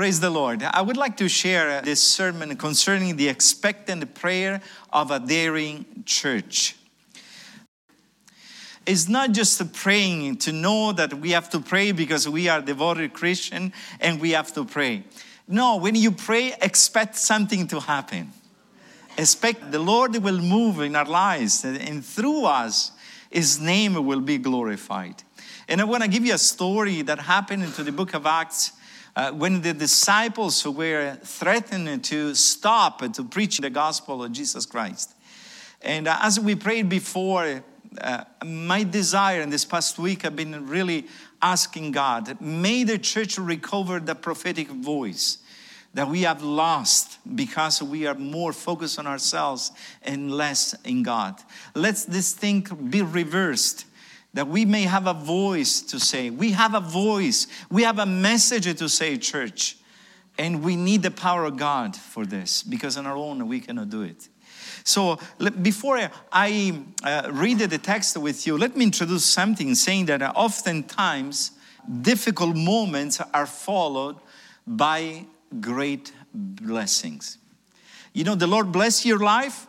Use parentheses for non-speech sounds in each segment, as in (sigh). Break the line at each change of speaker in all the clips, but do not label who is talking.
Praise the Lord. I would like to share this sermon concerning the expectant prayer of a daring church. It's not just praying to know that we have to pray because we are devoted Christian and we have to pray. No, when you pray, expect something to happen. Expect the Lord will move in our lives and through us, His name will be glorified. And I want to give you a story that happened into the book of Acts uh, when the disciples were threatened to stop to preach the gospel of Jesus Christ. And uh, as we prayed before, uh, my desire in this past week, I've been really asking God, may the church recover the prophetic voice that we have lost because we are more focused on ourselves and less in God. Let this thing be reversed that we may have a voice to say. We have a voice, we have a message to say, church. And we need the power of God for this because on our own we cannot do it. So, before I uh, read the text with you, let me introduce something saying that oftentimes difficult moments are followed by great blessings. You know, the Lord bless your life,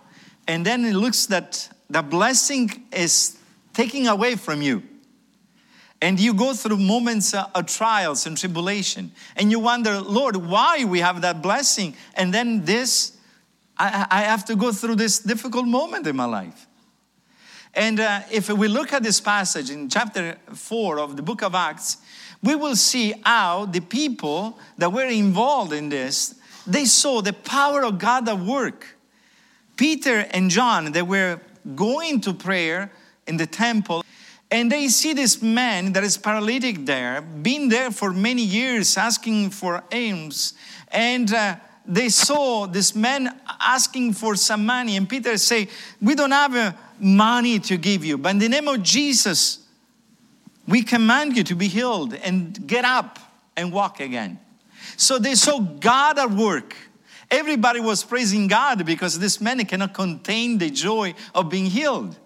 and then it looks that the blessing is taking away from you. And you go through moments of trials and tribulation, and you wonder, Lord, why we have that blessing, and then this I, I have to go through this difficult moment in my life. And uh, if we look at this passage in chapter 4 of the book of Acts, we will see how the people that were involved in this, they saw the power of God at work. Peter and John, they were going to prayer in the temple, and they see this man that is paralytic there, been there for many years asking for alms, and uh, they saw this man asking for some money, and Peter say, "We don't have uh, money to give you, but in the name of Jesus, we command you to be healed and get up and walk again." So they saw God at work. Everybody was praising God because this man cannot contain the joy of being healed.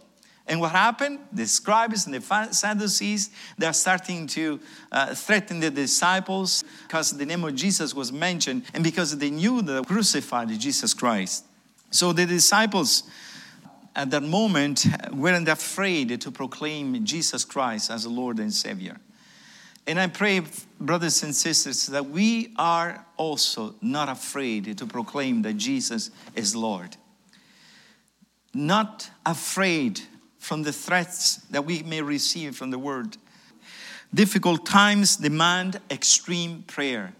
And what happened? The scribes and the Sadducees, they're starting to uh, threaten the disciples because the name of Jesus was mentioned and because they knew that they crucified Jesus Christ. So the disciples at that moment weren't afraid to proclaim Jesus Christ as Lord and Savior. And I pray, brothers and sisters, that we are also not afraid to proclaim that Jesus is Lord. Not afraid from the threats that we may receive from the word. Difficult times demand extreme prayer.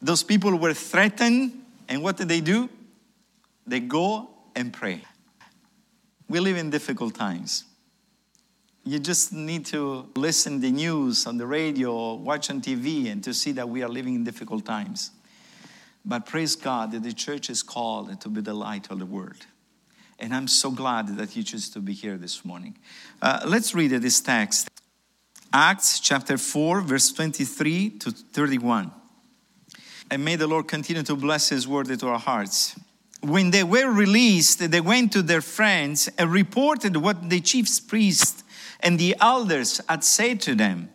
Those people were threatened, and what did they do? They go and pray. We live in difficult times. You just need to listen the news on the radio or watch on TV and to see that we are living in difficult times. But praise God that the church is called to be the light of the world. And I'm so glad that you choose to be here this morning. Uh, let's read this text Acts chapter 4, verse 23 to 31. And may the Lord continue to bless His word into our hearts. When they were released, they went to their friends and reported what the chief priests and the elders had said to them.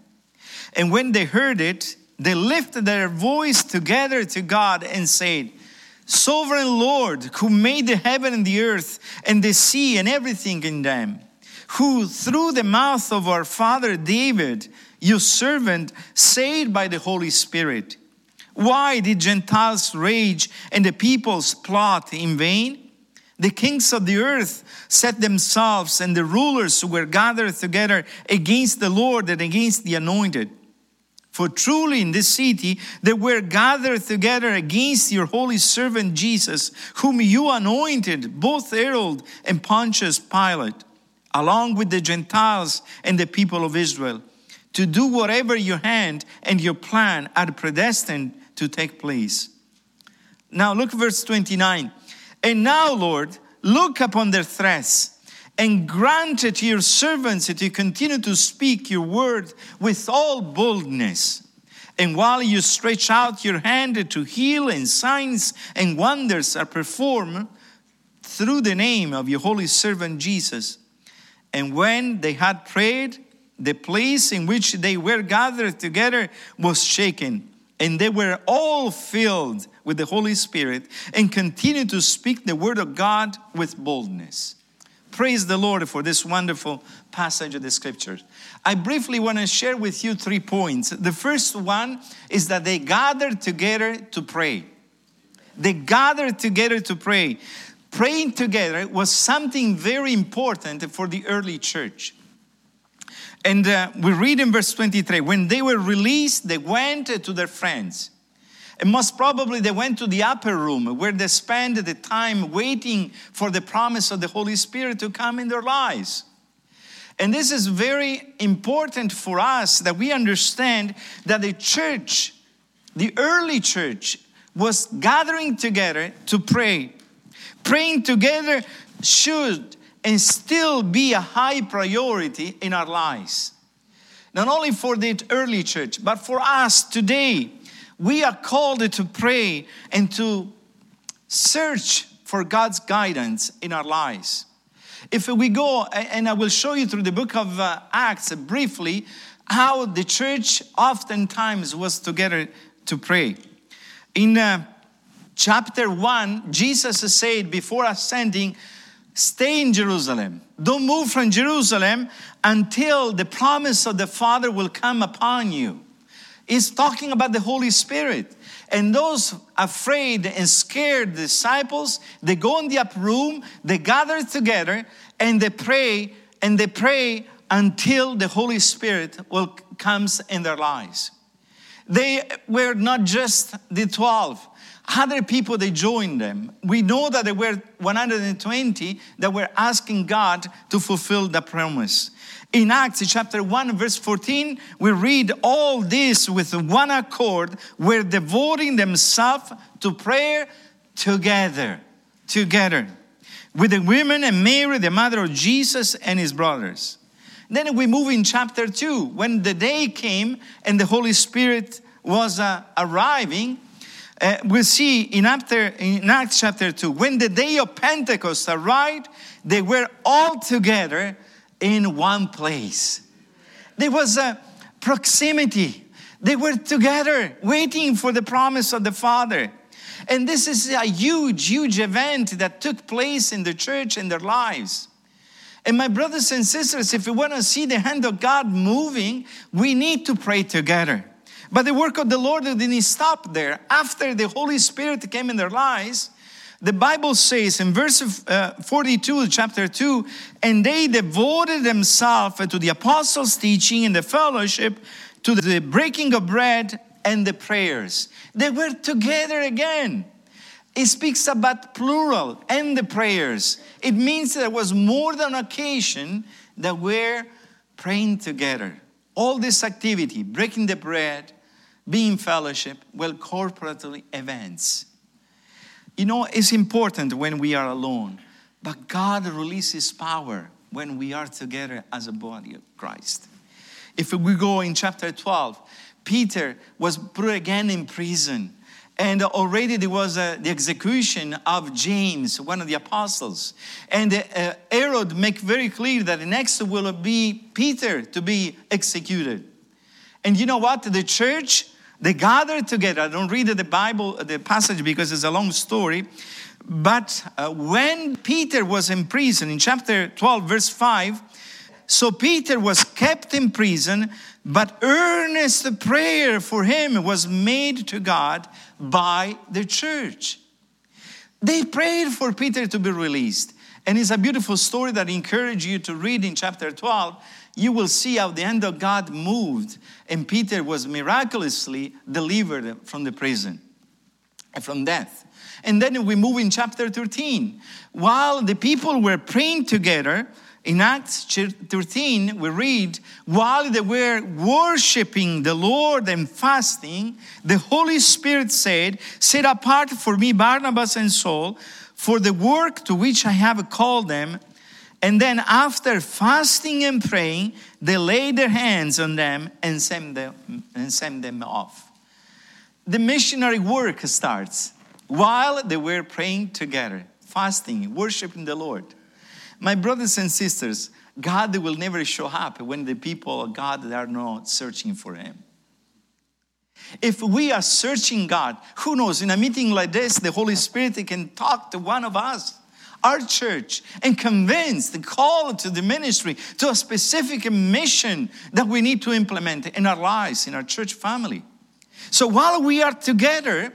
And when they heard it, they lifted their voice together to God and said, Sovereign Lord, who made the heaven and the earth and the sea and everything in them, who through the mouth of our father David, your servant, said by the Holy Spirit, Why did Gentiles rage and the peoples plot in vain? The kings of the earth set themselves, and the rulers were gathered together against the Lord and against the anointed. For truly in this city they were gathered together against your holy servant Jesus, whom you anointed, both Herod and Pontius Pilate, along with the Gentiles and the people of Israel, to do whatever your hand and your plan are predestined to take place. Now look verse 29. And now, Lord, look upon their threats and grant it to your servants that you continue to speak your word with all boldness. And while you stretch out your hand to heal, and signs and wonders are performed through the name of your holy servant Jesus. And when they had prayed, the place in which they were gathered together was shaken, And they were all filled with the Holy Spirit and continued to speak the word of God with boldness. Praise the Lord for this wonderful passage of the scriptures. I briefly want to share with you three points. The first one is that they gathered together to pray. They gathered together to pray. Praying together was something very important for the early church. And uh, we read in verse 23 when they were released, they went to their friends. And most probably they went to the upper room where they spent the time waiting for the promise of the Holy Spirit to come in their lives. And this is very important for us that we understand that the church, the early church, was gathering together to pray. Praying together should and still be a high priority in our lives. Not only for the early church, but for us today. We are called to pray and to search for God's guidance in our lives. If we go, and I will show you through the book of uh, Acts briefly, how the church oftentimes was together to pray. In uh, chapter 1, Jesus said before ascending, Stay in Jerusalem. Don't move from Jerusalem until the promise of the Father will come upon you. He's talking about the Holy Spirit. And those afraid and scared disciples, they go in the upper room, they gather together, and they pray, and they pray until the Holy Spirit will comes in their lives. They were not just the 12, other people they joined them. We know that there were 120 that were asking god to fulfill the promise. In acts chapter 1 verse 14 we read all this with one accord. Were devoting themselves to prayer together together with the women and mary the mother of jesus and his brothers. Then we move in chapter 2 when the day came and the holy spirit was uh, arriving uh, we'll see in, after, in Acts chapter 2, when the day of Pentecost arrived, they were all together in one place. There was a proximity. They were together waiting for the promise of the Father. And this is a huge, huge event that took place in the church in their lives. And my brothers and sisters, if we want to see the hand of God moving, we need to pray together. But the work of the Lord didn't stop there. After the Holy Spirit came in their lives, the Bible says in verse uh, 42, chapter 2, and they devoted themselves to the apostles' teaching and the fellowship, to the breaking of bread and the prayers. They were together again. It speaks about plural and the prayers. It means there was more than occasion that we're praying together. All this activity, breaking the bread, being fellowship, well, corporately events. You know, it's important when we are alone, but God releases power when we are together as a body of Christ. If we go in chapter 12, Peter was put again in prison. And already there was uh, the execution of James, one of the apostles. And uh, Herod make very clear that the next will be Peter to be executed. And you know what? The church they gathered together. I don't read the Bible, the passage, because it's a long story. But uh, when Peter was in prison, in chapter 12, verse 5, so Peter was kept in prison, but earnest prayer for him was made to God by the church. They prayed for Peter to be released. And it's a beautiful story that I encourage you to read in chapter 12 you will see how the hand of God moved, and Peter was miraculously delivered from the prison, and from death. And then we move in chapter 13. While the people were praying together, in Acts 13, we read, while they were worshiping the Lord and fasting, the Holy Spirit said, Set apart for me Barnabas and Saul for the work to which I have called them. And then, after fasting and praying, they laid their hands on them and sent them, and sent them off. The missionary work starts while they were praying together, fasting, worshiping the Lord. My brothers and sisters, God will never show up when the people of God are not searching for Him. If we are searching God, who knows, in a meeting like this, the Holy Spirit can talk to one of us, our church, and convince the call to the ministry to a specific mission that we need to implement in our lives, in our church family. So while we are together,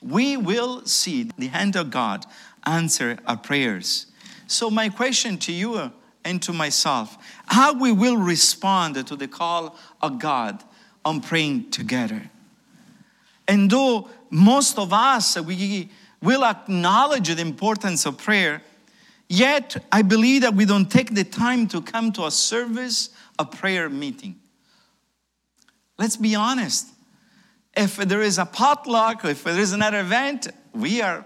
we will see the hand of God answer our prayers. So, my question to you and to myself how we will respond to the call of God on praying together. And though most of us, we will acknowledge the importance of prayer, yet I believe that we don't take the time to come to a service, a prayer meeting. Let's be honest. If there is a potluck, if there is another event, we are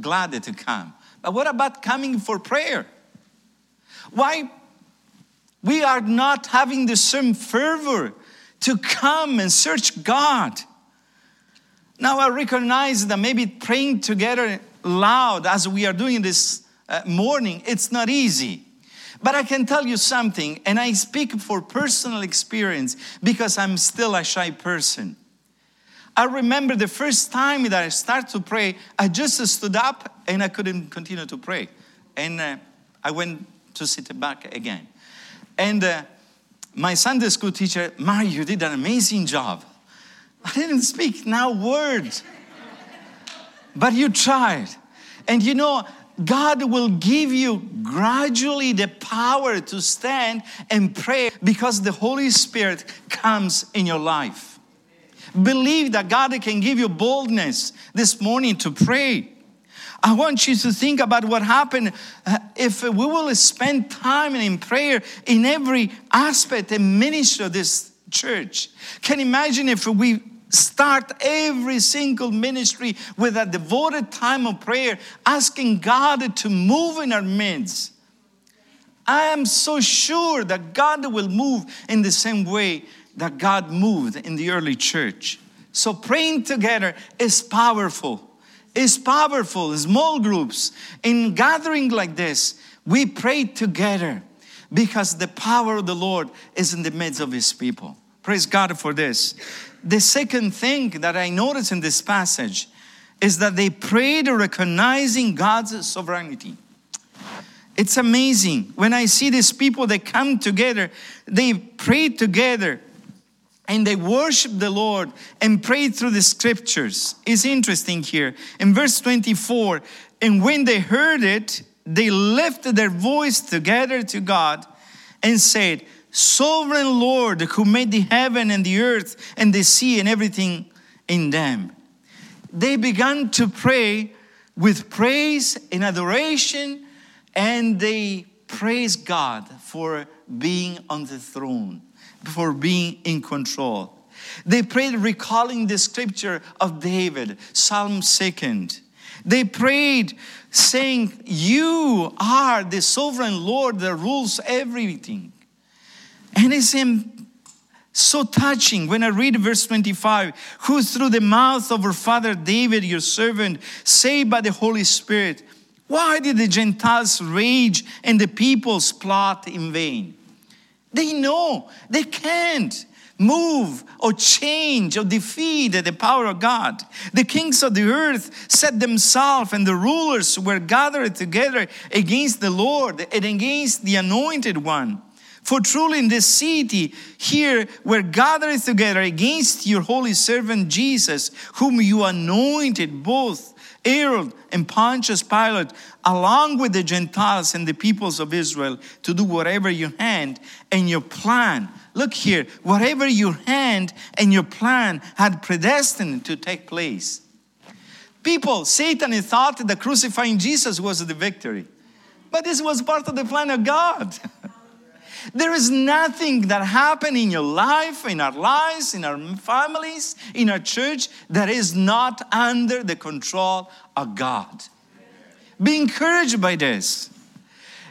glad to come. But what about coming for prayer? Why we are not having the same fervor to come and search God? Now I recognize that maybe praying together loud as we are doing this uh, morning, it's not easy. But I can tell you something, and I speak for personal experience because I'm still a shy person. I remember the first time that I started to pray, I just stood up and I couldn't continue to pray. And uh, I went to sit back again. And uh, my Sunday school teacher, Mario, you did an amazing job. I didn't speak now words, but you tried. And you know, God will give you gradually the power to stand and pray because the Holy Spirit comes in your life. Believe that God can give you boldness this morning to pray. I want you to think about what happened uh, if we will spend time in prayer in every aspect and ministry of this church. Can imagine if we start every single ministry with a devoted time of prayer, asking God to move in our midst? I am so sure that God will move in the same way that God moved in the early church. So praying together is powerful. Is powerful. Small groups in gathering like this, we pray together because the power of the Lord is in the midst of his people. Praise God for this. The second thing that I notice in this passage is that they prayed recognizing God's sovereignty. It's amazing. When I see these people that come together, they pray together and they worshiped the Lord and prayed through the scriptures. It's interesting here. In verse 24, and when they heard it, they lifted their voice together to God and said, Sovereign Lord, who made the heaven and the earth and the sea and everything in them. They began to pray with praise and adoration, and they praised God for being on the throne for being in control. They prayed recalling the scripture of David, Psalm 2nd. They prayed saying, You are the sovereign Lord that rules everything. And it's so touching when I read verse 25, who through the mouth of our father David, your servant, saved by the Holy Spirit, why did the Gentiles rage and the peoples plot in vain? They know they can't move or change or defeat the power of God. The kings of the earth set themselves and the rulers were gathered together against the Lord and against the anointed one. For truly in this city here we're gathered together against your holy servant Jesus, whom you anointed both Herod and Pontius Pilate, along with the Gentiles and the peoples of Israel, to do whatever your hand and your plan. Look here, whatever your hand and your plan had predestined to take place. People, Satan thought that crucifying Jesus was the victory, but this was part of the plan of God. (laughs) There is nothing that happened in your life, in our lives, in our families, in our church that is not under the control of God. Be encouraged by this.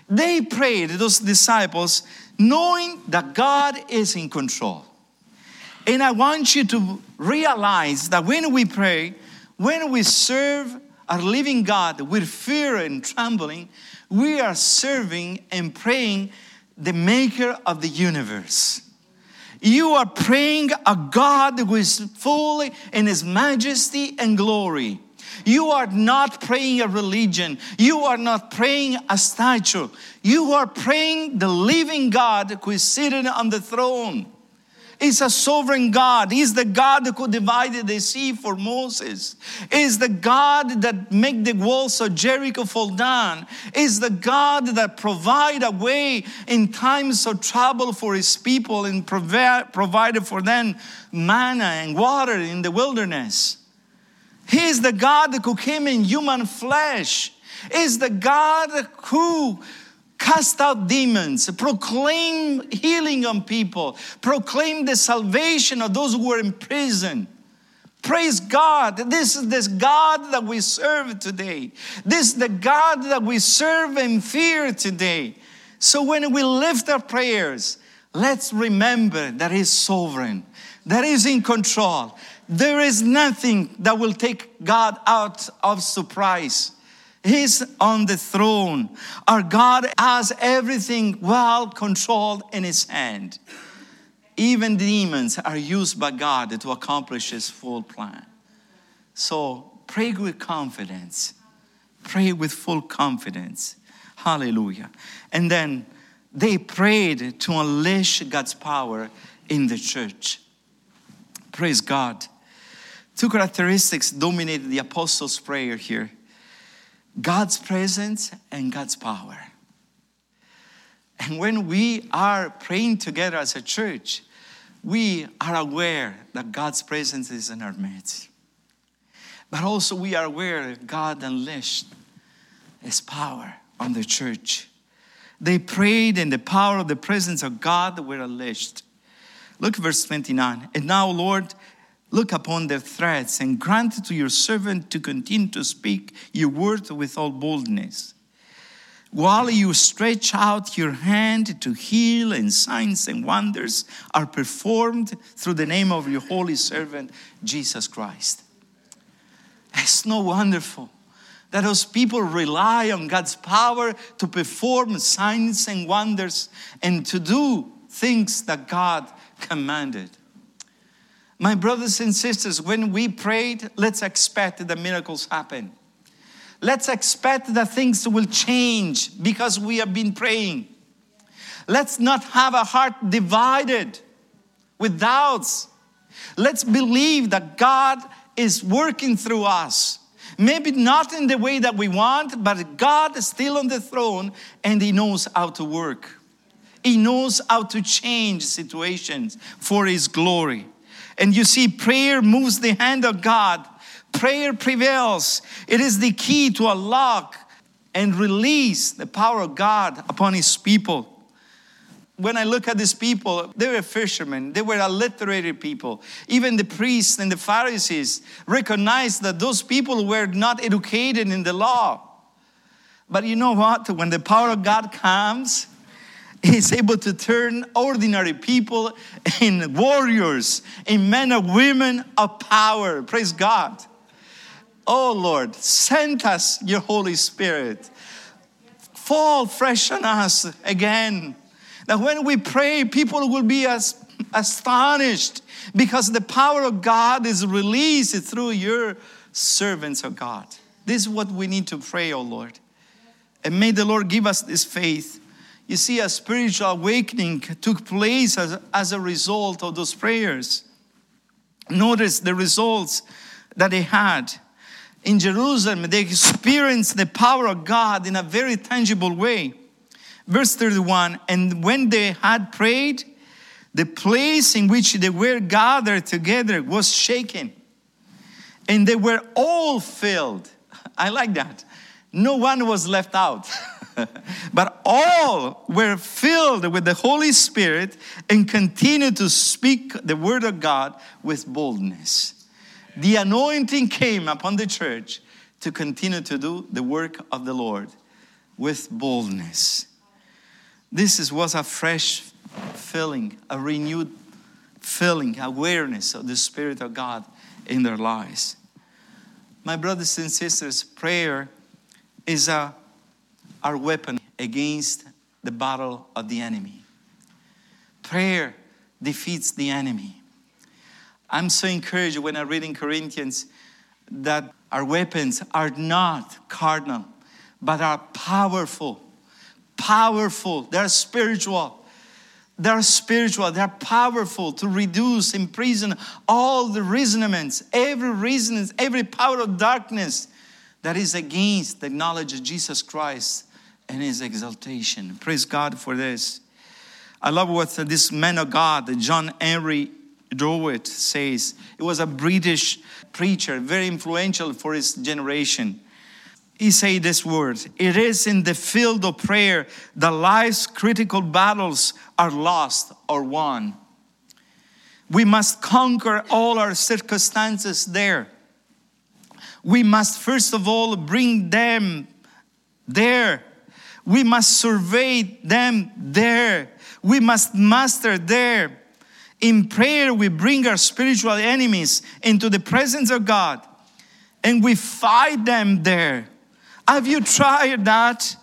They prayed, those disciples, knowing that God is in control. And I want you to realize that when we pray, when we serve our living God with fear and trembling, we are serving and praying the maker of the universe. You are praying a God who is fully in His majesty and glory. You are not praying a religion. You are not praying a statue. You are praying the living God who is seated on the throne. He's a sovereign God. He's the God who divided the sea for Moses. He's the God that made the walls of Jericho fall down. He's the God that provide a way in times of trouble for his people and provi- provided for them manna and water in the wilderness. He is the God who came in human flesh. Is the God who cast out demons, proclaim healing on people, proclaim the salvation of those who were in prison. Praise God. This is this God that we serve today. This is the God that we serve and fear today. So when we lift our prayers, let's remember that He's sovereign, that He's in control. There is nothing that will take God out of surprise. He's on the throne. Our God has everything well controlled in His hand. Even demons are used by God to accomplish His full plan. So pray with confidence. Pray with full confidence. Hallelujah. And then they prayed to unleash God's power in the church. Praise God. Two characteristics dominated the apostles' prayer here God's presence and God's power. And when we are praying together as a church, we are aware that God's presence is in our midst. But also, we are aware God unleashed His power on the church. They prayed, and the power of the presence of God were unleashed. Look verse 29. And now, Lord, Look upon their threats and grant to your servant to continue to speak your word with all boldness. While you stretch out your hand to heal, and signs and wonders are performed through the name of your holy servant, Jesus Christ. It's no wonderful that those people rely on God's power to perform signs and wonders and to do things that God commanded. My brothers and sisters, when we prayed, let's expect that miracles happen. Let's expect that things will change because we have been praying. Let's not have a heart divided with doubts. Let's believe that God is working through us. Maybe not in the way that we want, but God is still on the throne and He knows how to work. He knows how to change situations for His glory. And you see, prayer moves the hand of God. Prayer prevails. It is the key to unlock and release the power of God upon His people. When I look at these people, they were fishermen, they were illiterate people. Even the priests and the Pharisees recognized that those people were not educated in the law. But you know what? When the power of God comes, (laughs) He's able to turn ordinary people in warriors, in men and women of power. Praise God. Oh Lord, send us your Holy Spirit. Fall fresh on us again. That when we pray, people will be as astonished because the power of God is released through your servants of God. This is what we need to pray, oh Lord. And may the Lord give us this faith you see, a spiritual awakening took place as, as a result of those prayers. Notice the results that they had. In Jerusalem, they experienced the power of God in a very tangible way. Verse 31 And when they had prayed, the place in which they were gathered together was shaken, and they were all filled. (laughs) I like that. No one was left out. (laughs) (laughs) but all were filled with the Holy Spirit and continued to speak the word of God with boldness. The anointing came upon the church to continue to do the work of the Lord with boldness. This is, was a fresh filling, a renewed filling, awareness of the Spirit of God in their lives. My brothers and sisters, prayer is a our weapon against the battle of the enemy. Prayer defeats the enemy. I'm so encouraged when I read in Corinthians that our weapons are not carnal, but are powerful. Powerful. They're spiritual. They're spiritual. They're powerful to reduce, imprison all the reasonments, every reason, every power of darkness that is against the knowledge of Jesus Christ and his exaltation. Praise God for this. I love what this man of God, John Henry Jowett, says. He was a British preacher, very influential for his generation. He said this word It is in the field of prayer that life's critical battles are lost or won. We must conquer all our circumstances there. We must first of all bring them there. We must survey them there. We must master there. In prayer, we bring our spiritual enemies into the presence of God and we fight them there. Have you tried that?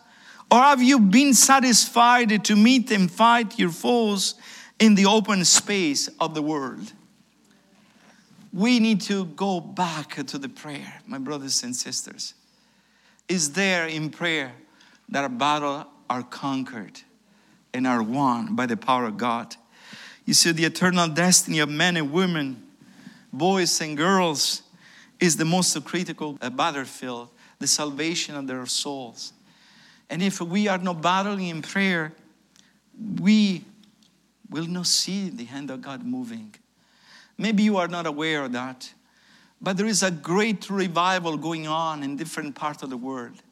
Or have you been satisfied to meet and fight your foes in the open space of the world? We need to go back to the prayer, my brothers and sisters. Is there in prayer that our battle are conquered and are won by the power of God? You see, the eternal destiny of men and women, boys and girls, is the most critical uh, battlefield, the salvation of their souls. And if we are not battling in prayer, we will not see the hand of God moving. Maybe you are not aware of that, but there is a great revival going on in different parts of the world.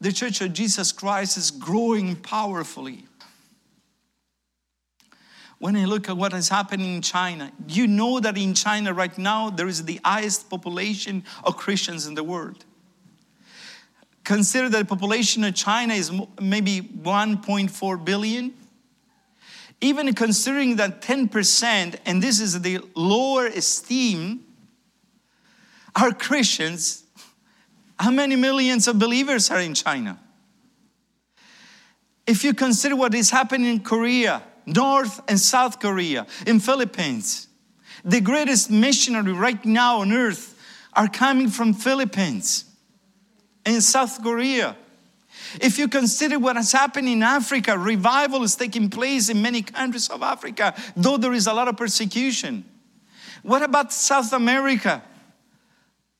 The Church of Jesus Christ is growing powerfully. When I look at what is happening in China, you know that in China right now there is the highest population of Christians in the world. Consider that the population of China is maybe 1.4 billion. Even considering that 10%, and this is the lower esteem, are Christians, how many millions of believers are in China? If you consider what is happening in Korea, North and South Korea, in Philippines. The greatest missionary right now on earth are coming from Philippines and South Korea. If you consider what has happened in Africa, revival is taking place in many countries of Africa, though there is a lot of persecution. What about South America?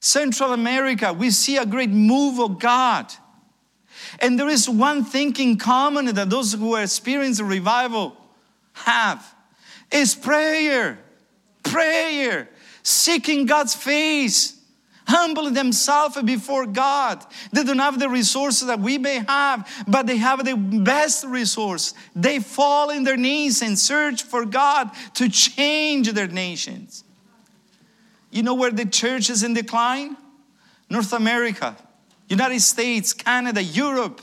Central America, we see a great move of God. And there is one thing in common that those who experience revival have is prayer. Prayer. Seeking God's face. Humbling themselves before God. They don't have the resources that we may have, but they have the best resource. They fall in their knees and search for God to change their nations. You know where the church is in decline? North America, United States, Canada, Europe,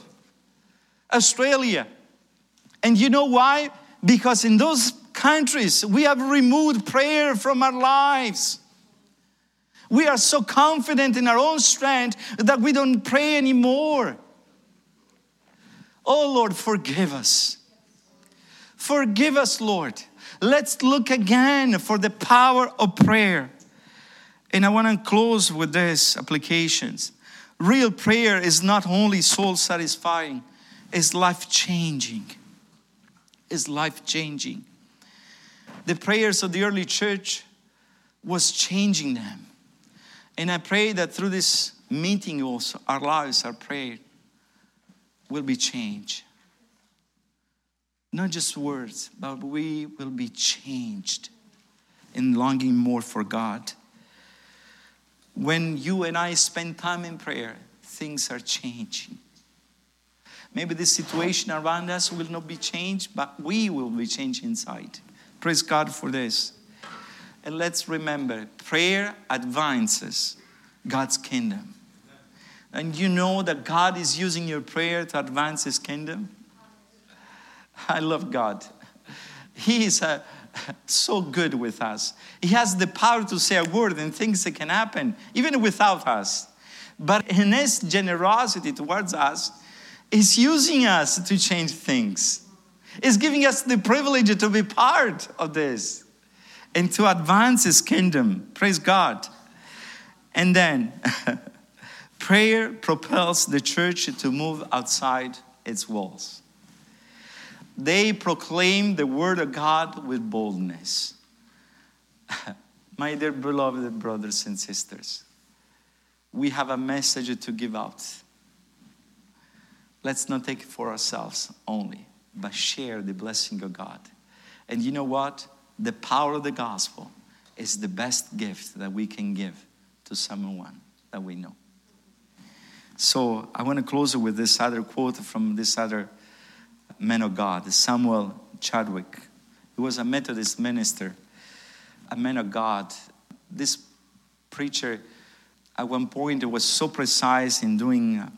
Australia. And you know why? Because in those countries, we have removed prayer from our lives. We are so confident in our own strength that we don't pray anymore. Oh Lord, forgive us. Forgive us, Lord. Let's look again for the power of prayer. And I want to close with this applications. Real prayer is not only soul satisfying, it's life changing It's life changing. The prayers of the early church was changing them. And I pray that through this meeting also, our lives, our prayer will be changed. Not just words, but we will be changed in longing more for God. When you and I spend time in prayer, things are changing. Maybe the situation around us will not be changed, but we will be changed inside. Praise God for this. And let's remember prayer advances God's kingdom. And you know that God is using your prayer to advance His kingdom? I love God. He is uh, (laughs) so good with us. He has the power to say a word and things that can happen even without us. But in His generosity towards us, is using us to change things. Is giving us the privilege to be part of this. and to advance his kingdom. Praise God. And then (laughs) prayer propels the church to move outside its walls. They proclaim the word of God with boldness. (laughs) My dear beloved brothers and sisters, we have a message to give out. Let's not take it for ourselves only, but share the blessing of God. And you know what? The power of the gospel is the best gift that we can give to someone that we know. So I want to close with this other quote from this other man of God, Samuel Chadwick. He was a Methodist minister, a man of God. This preacher, at one point, was so precise in doing uh,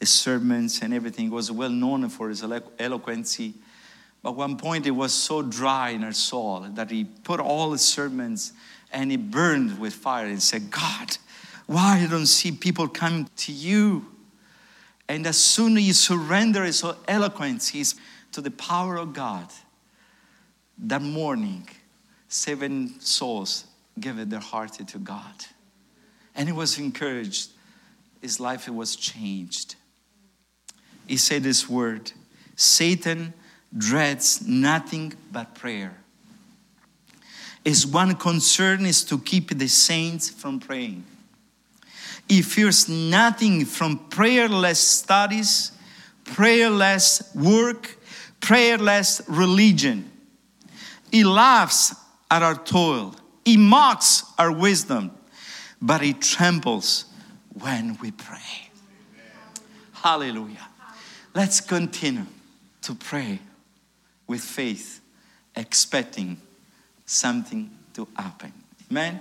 his sermons and everything. He was well known for his eloquency. But one point, it was so dry in her soul that he put all his sermons and he burned with fire and said, God, why I don't see people coming to you? And as soon as you surrender his eloquence to the power of God, that morning, seven souls gave their heart to God. And he was encouraged. His life was changed. He said this word Satan dreads nothing but prayer. His one concern is to keep the saints from praying. He fears nothing from prayerless studies, prayerless work, prayerless religion. He laughs at our toil, he mocks our wisdom, but he trembles when we pray. Hallelujah. Let's continue to pray with faith, expecting something to happen. Amen.